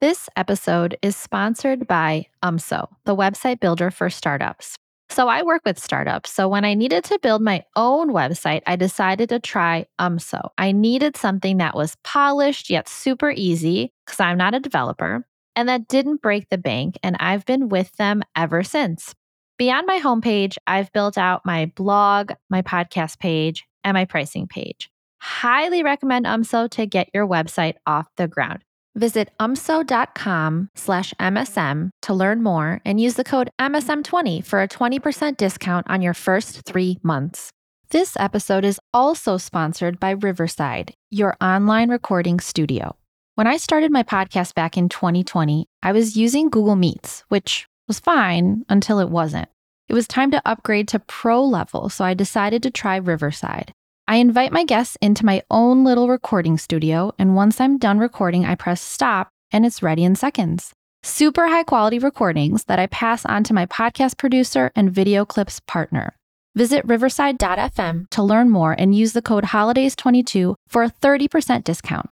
This episode is sponsored by UMSO, the website builder for startups. So I work with startups. So when I needed to build my own website, I decided to try UMSO. I needed something that was polished yet super easy because I'm not a developer and that didn't break the bank. And I've been with them ever since. Beyond my homepage, I've built out my blog, my podcast page, and my pricing page. Highly recommend UMSO to get your website off the ground. Visit umso.com slash MSM to learn more and use the code MSM20 for a 20% discount on your first three months. This episode is also sponsored by Riverside, your online recording studio. When I started my podcast back in 2020, I was using Google Meets, which was fine until it wasn't. It was time to upgrade to pro level, so I decided to try Riverside. I invite my guests into my own little recording studio, and once I'm done recording, I press stop and it's ready in seconds. Super high quality recordings that I pass on to my podcast producer and video clips partner. Visit riverside.fm to learn more and use the code HOLIDAYS22 for a 30% discount.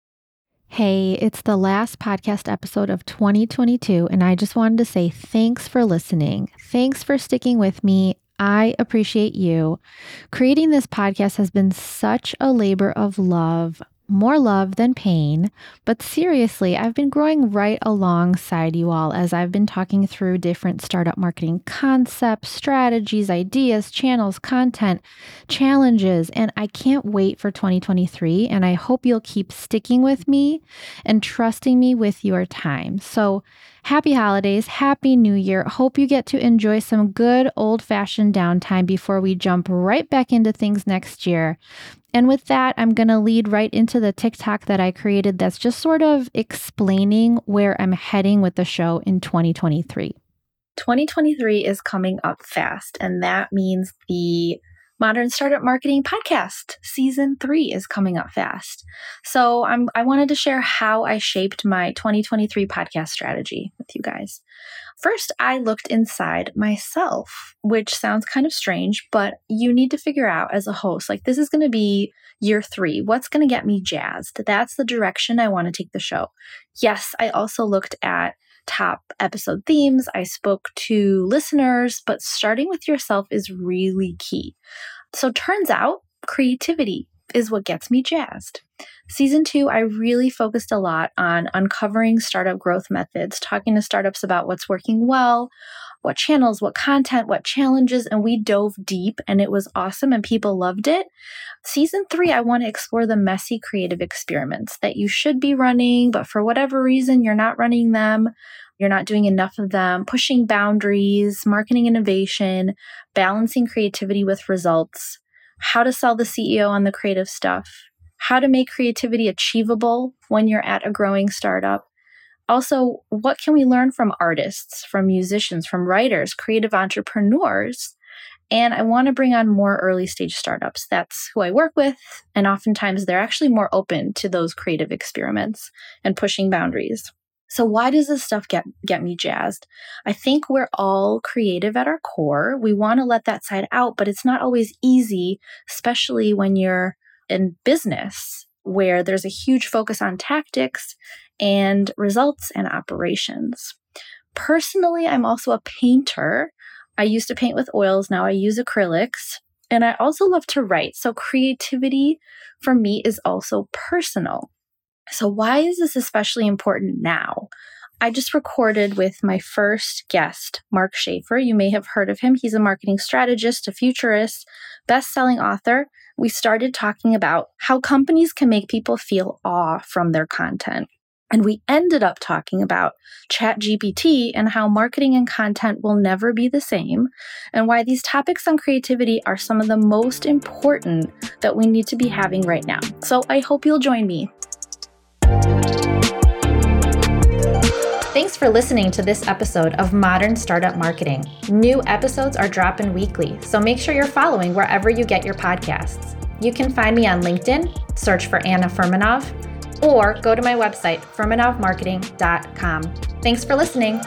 Hey, it's the last podcast episode of 2022, and I just wanted to say thanks for listening. Thanks for sticking with me. I appreciate you. Creating this podcast has been such a labor of love more love than pain. But seriously, I've been growing right alongside you all as I've been talking through different startup marketing concepts, strategies, ideas, channels, content, challenges, and I can't wait for 2023. And I hope you'll keep sticking with me and trusting me with your time. So, Happy holidays, happy new year. Hope you get to enjoy some good old fashioned downtime before we jump right back into things next year. And with that, I'm going to lead right into the TikTok that I created that's just sort of explaining where I'm heading with the show in 2023. 2023 is coming up fast, and that means the Modern Startup Marketing Podcast season 3 is coming up fast. So, I'm I wanted to share how I shaped my 2023 podcast strategy with you guys. First, I looked inside myself, which sounds kind of strange, but you need to figure out as a host like this is going to be year 3. What's going to get me jazzed? That's the direction I want to take the show. Yes, I also looked at top episode themes. I spoke to listeners, but starting with yourself is really key. So, turns out creativity is what gets me jazzed. Season two, I really focused a lot on uncovering startup growth methods, talking to startups about what's working well, what channels, what content, what challenges, and we dove deep and it was awesome and people loved it. Season three, I want to explore the messy creative experiments that you should be running, but for whatever reason, you're not running them. You're not doing enough of them, pushing boundaries, marketing innovation, balancing creativity with results, how to sell the CEO on the creative stuff, how to make creativity achievable when you're at a growing startup. Also, what can we learn from artists, from musicians, from writers, creative entrepreneurs? And I want to bring on more early stage startups. That's who I work with. And oftentimes they're actually more open to those creative experiments and pushing boundaries. So why does this stuff get get me jazzed? I think we're all creative at our core. We want to let that side out, but it's not always easy, especially when you're in business where there's a huge focus on tactics and results and operations. Personally, I'm also a painter. I used to paint with oils, now I use acrylics. And I also love to write. So creativity for me is also personal. So, why is this especially important now? I just recorded with my first guest, Mark Schaefer. You may have heard of him. He's a marketing strategist, a futurist, best selling author. We started talking about how companies can make people feel awe from their content. And we ended up talking about ChatGPT and how marketing and content will never be the same, and why these topics on creativity are some of the most important that we need to be having right now. So I hope you'll join me. Thanks for listening to this episode of Modern Startup Marketing. New episodes are dropping weekly, so make sure you're following wherever you get your podcasts. You can find me on LinkedIn, search for Anna Furmanov, or go to my website, furmanovmarketing.com. Thanks for listening.